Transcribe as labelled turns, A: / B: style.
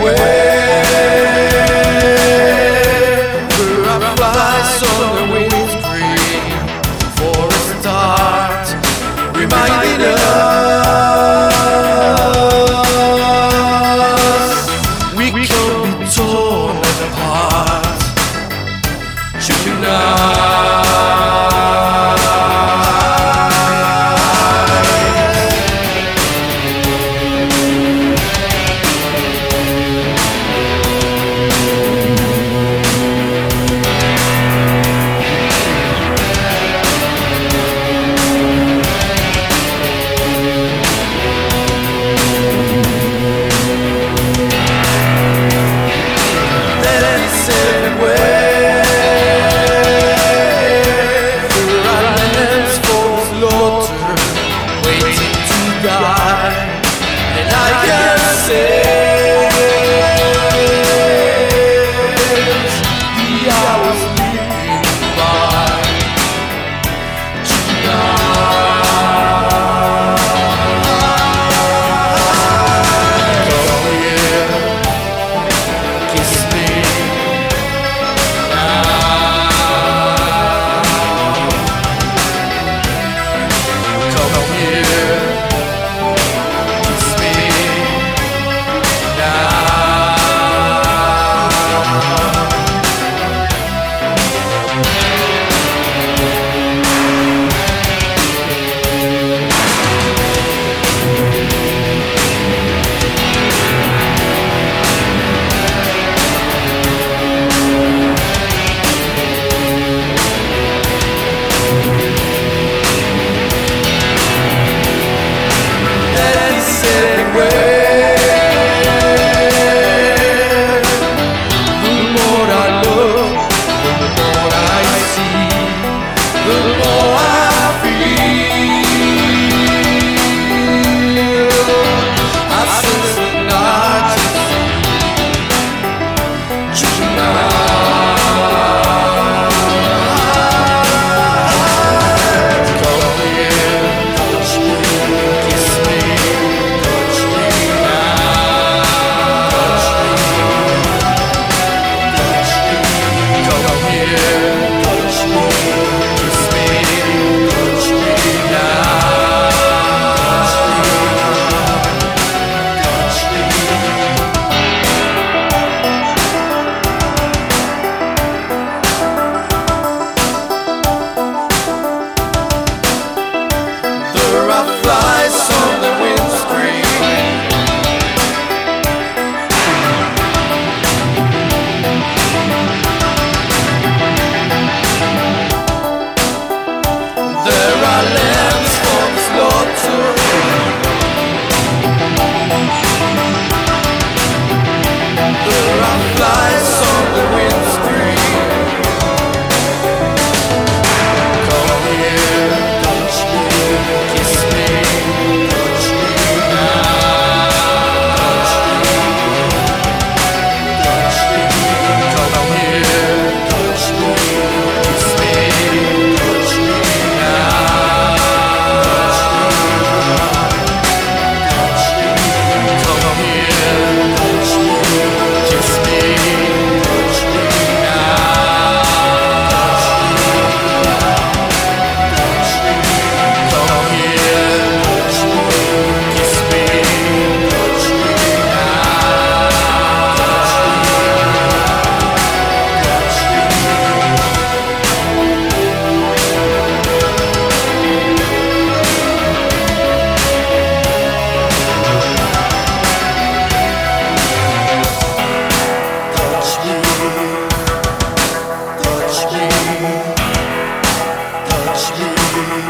A: Way. no, no, no.